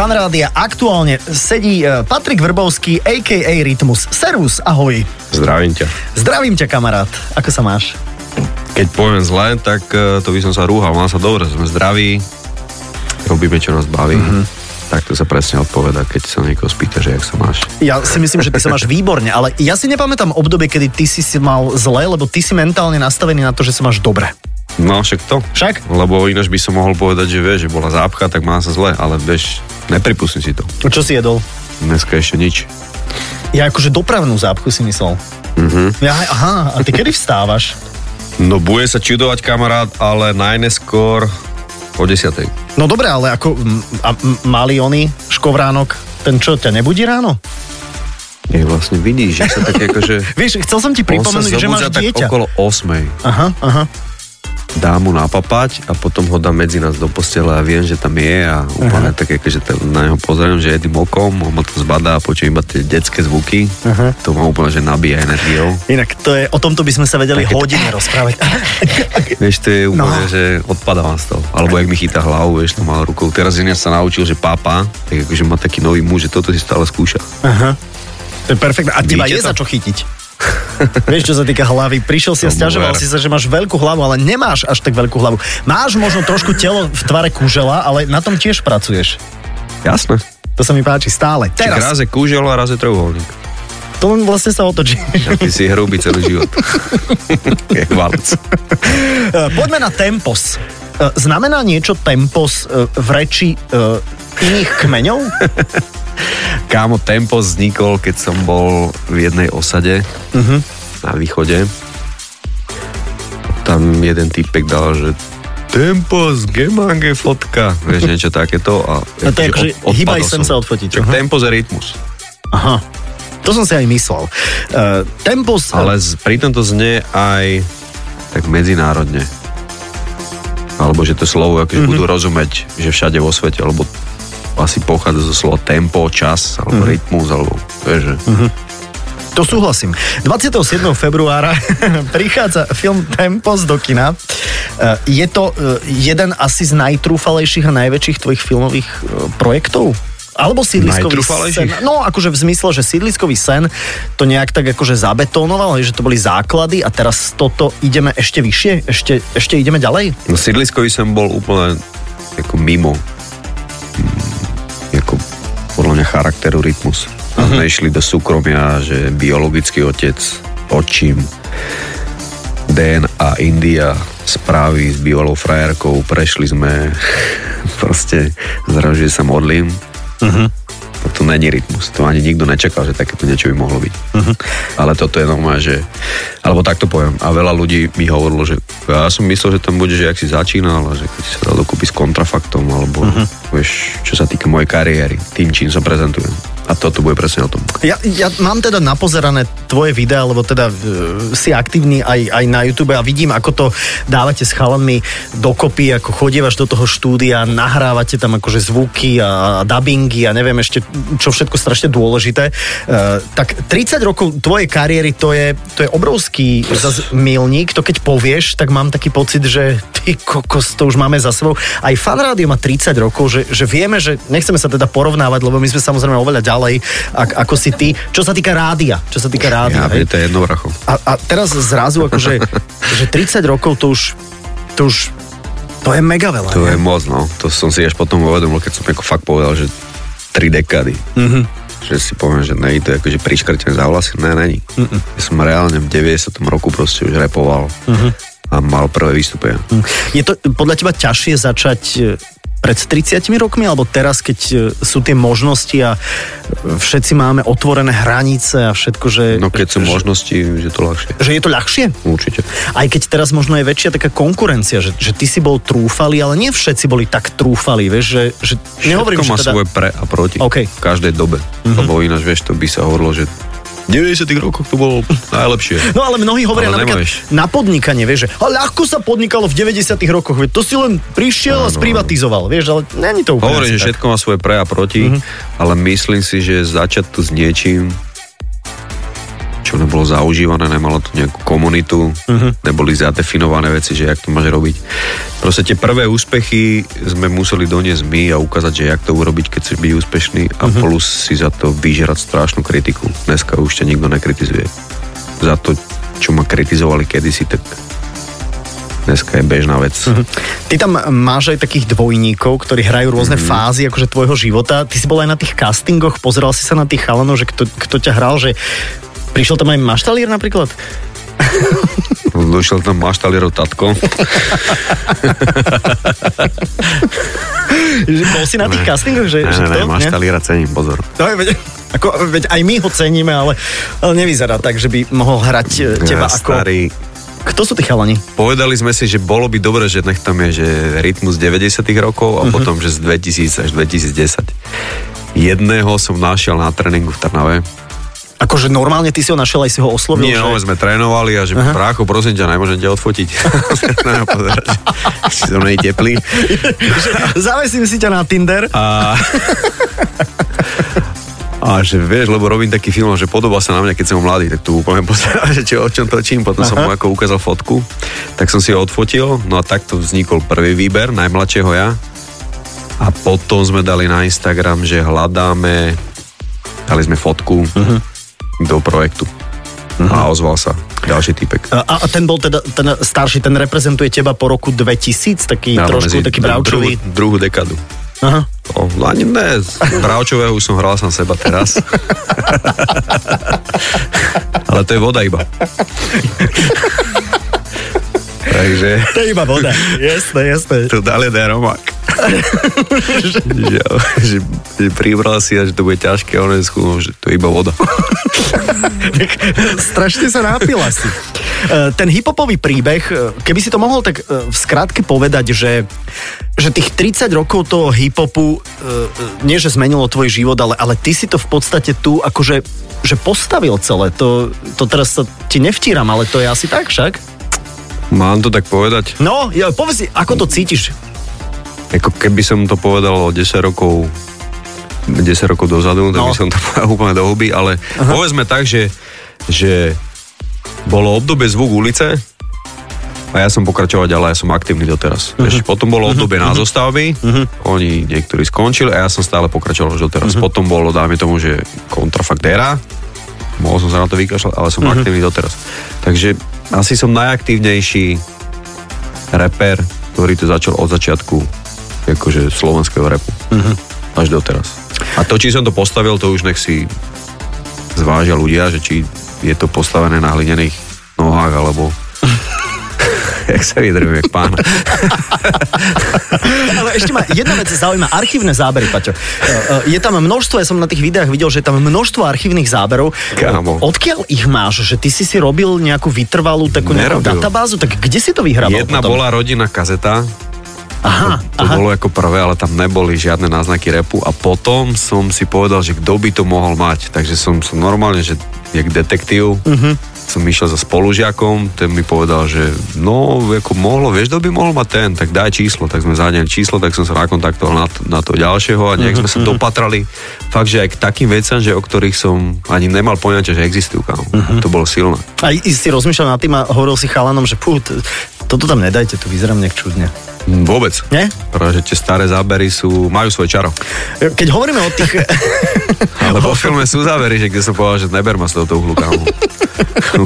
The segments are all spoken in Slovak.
Fanrádia aktuálne sedí e, Patrik Vrbovský, a.k.a. Rytmus. Servus, ahoj. Zdravím ťa. Zdravím ťa, kamarát. Ako sa máš? Keď poviem zle, tak e, to by som sa rúhal. Mám sa dobre, sme zdraví, robíme, čo nás baví. Mm-hmm. Tak to sa presne odpoveda, keď sa niekoho spýta, že jak sa máš. Ja si myslím, že ty sa máš výborne, ale ja si nepamätám obdobie, kedy ty si si mal zle, lebo ty si mentálne nastavený na to, že sa máš dobre. No však to. Však? Lebo ináč by som mohol povedať, že vieš, že bola zápcha, tak má sa zle, ale vieš, nepripustím si to. Čo si jedol? Dneska ešte nič. Ja akože dopravnú zápchu si myslel. Mhm. Ja, aha, a ty kedy vstávaš? No bude sa čudovať kamarát, ale najneskôr o 10. No dobre, ale ako a, mali oni škovránok, ten čo, ťa nebudí ráno? Je vlastne vidíš, že sa tak akože... Vieš, chcel som ti pripomenúť, že máš zobudza tak dieťa. okolo 8. Aha, aha. Dá mu napapať a potom ho dá medzi nás do postele a viem, že tam je a úplne tak akože tam na neho pozriem, že jedným okom, on ma to zbadá a počujem iba tie detské zvuky. Aha. To ma úplne, že nabíja energiou. Inak to je, o tomto by sme sa vedeli hodine rozprávať. Vieš, to je úplne, No. že odpadávam z toho. Alebo jak mi chytá hlavu, vieš, to má rukou. Teraz ja sa naučil, že pápa, tak akože má taký nový muž, že toto si stále skúša. Aha. To je perfektné. A teba je to? za čo chytiť. Vieš, čo sa týka hlavy, prišiel si a stiažoval si sa, že máš veľkú hlavu, ale nemáš až tak veľkú hlavu. Máš možno trošku telo v tvare kužela, ale na tom tiež pracuješ. Jasné. To sa mi páči stále. Čiže Teraz, raz je kúžel a raz je trojuholník. to len vlastne sa otočí. A ty si hrubý celý život. Jak valec. Eh, Poďme na tempos. Eh, Znamená niečo tempos eh, v reči iných kmeňov? Kámo, tempo vznikol, keď som bol v jednej osade Mhm. na východe. Tam jeden typek dal, že Tempos, gemange fotka. Vieš, niečo takéto. A, A to je akože od- hýbaj sem sa odfotiť. Čak, Aha. tempos je rytmus. Aha. To som si aj myslel. Uh, tempos... Ale z, pritom to znie aj tak medzinárodne. Alebo že to slovo akože Mhm. mm-hmm. budú rozumieť, že všade vo svete, alebo asi pochádza zo slova tempo, čas, alebo mm-hmm. rytmus, alebo vieš, že... To súhlasím. 27. februára prichádza film Tempos do kina. Eh, Je to eh, jeden asi z najtrúfalejších a najväčších tvojich filmových eh, projektov? Alebo sídliskový sen. No, akože v zmysle, že sídliskový sen to nejak tak akože zabetónoval, že to boli základy a teraz toto ideme ešte vyššie? Ešte, ešte ideme ďalej? No sídliskový som bol úplne ako mimo mm, podľa charakteru rytmus. A sme išli do súkromia, že biologický otec, očím, DNA India, správy s bývalou frajerkou, prešli sme proste zrazu, že sa modlím. To není rytmus, to ani nikto nečakal, že takéto niečo by mohlo byť. Ale toto je normálne, že... Alebo takto poviem. A veľa ľudí mi hovorilo, že ja som myslel, že tam bude, že ak si začínal, a že keď si sa dal dokúpiť s kontrafaktom, alebo vieš, čo sa týka mojej kariéry, tým, čím sa prezentujem. A toto bude presne o tom. Ja, ja mám teda napozerané tvoje videá, lebo teda e, si aktívny aj, aj na YouTube a vidím, ako to dávate s chalanmi dokopy, ako chodievaš do toho štúdia, nahrávate tam akože zvuky a, a dubbingy a neviem ešte, čo všetko strašne dôležité. E, tak 30 rokov tvojej kariéry, to je, to je obrovský zas milník, to keď povieš, tak mám taký pocit, že ty kokos, to už máme za sebou. Aj fan rádio má 30 rokov, že, že vieme, že nechceme sa teda porovnávať, lebo my sme samozrejme oveľa ďalej, ak, ako si ty. Čo sa týka rádia, čo sa týka rádia. Ja, hej. to je jedno vracho. A, a teraz zrazu akože, že 30 rokov to už, to už, to je mega veľa. To nie? je moc, no. To som si až potom uvedomil, keď som ako fakt povedal, že tri dekády. Mhm. Že si poviem, že nej, to je akože priškrtené za vlasy. Ne, není. Ja som reálne v 90. roku proste už repoval Mhm. a mal prvé výstupy. Je to podľa teba ťažšie začať e, pred 30 rokmi, alebo teraz, keď e, sú tie možnosti a všetci máme otvorené hranice a všetko, že... No keď sú že, možnosti, že to ľahšie. Že je to ľahšie? Určite. Aj keď teraz možno je väčšia taká konkurencia, že, že ty si bol trúfalý, ale nie všetci boli tak trúfali, vieš, že, že nehovorím, Všetko má že teda... svoje pre a proti. OK. V každej dobe. Lebo ináč, vieš, to by sa hovorilo, že 90 rokoch to bolo najlepšie. No ale mnohí hovoria Ale napríklad nemáš. na podnikanie, vieš, že a ľahko sa podnikalo v 90 rokoch, veď to si len prišiel a Áno. sprivatizoval, vieš, ale není to úplne Hovorím, že tak. všetko má svoje pre a proti, ale myslím si, že začať tu s niečím, čo nebolo zaužívané, nemalo to nejakú komunitu, uh-huh. neboli zadefinované veci, že jak to máš robiť. Proste tie prvé úspechy sme museli doniesť my a ukázať, že jak to urobiť, keď chceš byť úspešný a uh-huh. plus si za to vyžerať strašnú kritiku. Dneska už ťa nikto nekritizuje. Za to, čo ma kritizovali kedysi, tak dneska je bežná vec. Uh-huh. Ty tam máš aj takých dvojníkov, ktorí hrajú rôzne uh-huh. fázy akože tvojho života. Ty si bol aj na tých castingoch, pozeral si sa na tých chalanov, že kto, kto ťa hral, že prišiel tam aj maštalír napríklad? Došiel tam maštalierov tatko. bol si na tých ne, castingoch, že, ne, že ne, kto? maštaliera cením, pozor. No, veď, ako, veď aj my ho ceníme, ale, ale nevyzerá tak, že by mohol hrať e, teba ja, ako... Starý, kto sú tí chalani? Povedali sme si, že bolo by dobre, že nech tam je že rytmus 90 rokov a uh-huh. potom, že z 2000 až 2010. Jedného som našiel na tréningu v Trnave. Akože normálne ty si ho našiel aj si ho oslovil? Nie, že... no, sme trénovali a že uh-huh. prácho, prosím ťa, nemôžem ťa odfotiť. si som nej teplý. Zavesím si ťa na Tinder. A... A že vieš, lebo robím taký film, že podobá sa na mňa, keď som mladý, tak tu úplne pozerám, že čo, o čom točím. Potom Aha. som mu ako ukázal fotku, tak som si ho odfotil, no a takto vznikol prvý výber, najmladšieho ja. A potom sme dali na Instagram, že hľadáme, dali sme fotku uh-huh. Do projektu. Uh-huh. A ozval sa ďalší typek. A, a ten bol teda, ten starší, ten reprezentuje teba po roku 2000, taký no, trošku taký bravčový. Druhú, druhú dekadu. Aha. No, ani ne, Bravčového už som hral sám seba teraz. Ale to je voda iba. Takže... To je iba voda, jasné, jasné. To dali romák. že, že, že pribral si a že to bude ťažké, a on je skúmal, že to je iba voda. tak strašne sa nápila si. E, ten hipopový príbeh, e, keby si to mohol tak e, v skratke povedať, že, že tých 30 rokov toho hipopu nie, že zmenilo tvoj život, ale, ale ty si to v podstate tu akože že postavil celé. To, to teraz sa ti nevtíram, ale to je asi tak však? Mám to tak povedať? No, ja, povedz si, ako to cítiš? Ako keby som to povedal o 10 rokov 10 rokov dozadu, tak no. by som to povedal úplne do huby, ale Aha. povedzme tak, že, že bolo obdobie zvuk ulice a ja som pokračoval ďalej, ja som aktívny doteraz. Uh-huh. Vieš, potom bolo obdobie uh-huh. na zostavby, uh-huh. oni niektorí skončili a ja som stále pokračoval už doteraz. Uh-huh. Potom bolo, dáme tomu, že kontrafakt era, mohol som sa na to vykašľať, ale som uh-huh. aktívny doteraz. Takže asi som najaktívnejší reper, ktorý to začal od začiatku akože slovenského repu. Uh-huh. Až doteraz. A to, či som to postavil, to už nech si zvážia ľudia, že či je to postavené na hlinených nohách, alebo jak sa vydrvím, jak pán. Ale ešte ma jedna vec zaujíma, archívne zábery, Paťo. E, e, je tam množstvo, ja som na tých videách videl, že je tam množstvo archívnych záberov. Kámo. Odkiaľ ich máš? Že ty si si robil nejakú vytrvalú takú nejakú databázu? Tak kde si to vyhrával Jedna potom? bola rodina kazeta, Aha, to, to aha. bolo ako prvé, ale tam neboli žiadne náznaky repu a potom som si povedal, že kto by to mohol mať. Takže som, som normálne, že jak detektív, uh-huh. som išiel za spolužiakom, ten mi povedal, že no, ako mohlo, vieš, kto by mohol mať ten, tak daj číslo, tak sme zadeli číslo, tak som sa nakontaktoval na, na to ďalšieho a nejak uh-huh. sme sa dopatrali. Fakt, že aj k takým veciam, že o ktorých som ani nemal poňatie, že existujú, kam. Uh-huh. To bolo silné. A si rozmýšľal nad tým a hovoril si chalanom, že pú, toto tam nedajte, tu vyzerám nejak čudne. Vôbec. Nie? Práve, že tie staré zábery sú, majú svoj čaro. Keď hovoríme o tých... Ale vo filme sú zábery, že kde som povedal, že neber ma z toho uhlu, kámo.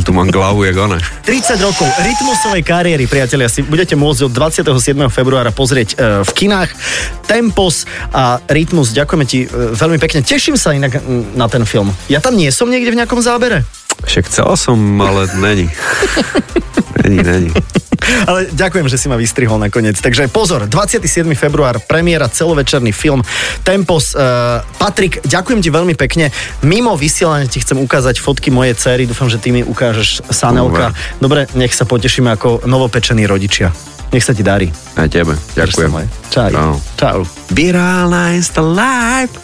tu mám hlavu, jak ona. 30 rokov rytmusovej kariéry, priatelia, si budete môcť od 27. februára pozrieť e, v kinách. Tempos a Rytmus, ďakujeme ti e, veľmi pekne. Teším sa inak na ten film. Ja tam nie som niekde v nejakom zábere? Však chcel som, ale není. není, není. Ale ďakujem, že si ma vystrihol nakoniec. Takže pozor, 27. február, premiéra, celovečerný film Tempos. Uh, Patrik, ďakujem ti veľmi pekne. Mimo vysielania ti chcem ukázať fotky mojej cery. Dúfam, že ty mi ukážeš Sanelka. Dobre, nech sa potešíme ako novopečení rodičia. Nech sa ti darí. Aj tebe. Ďakujem. Čau. Čau. Čau. Virálna Insta Live.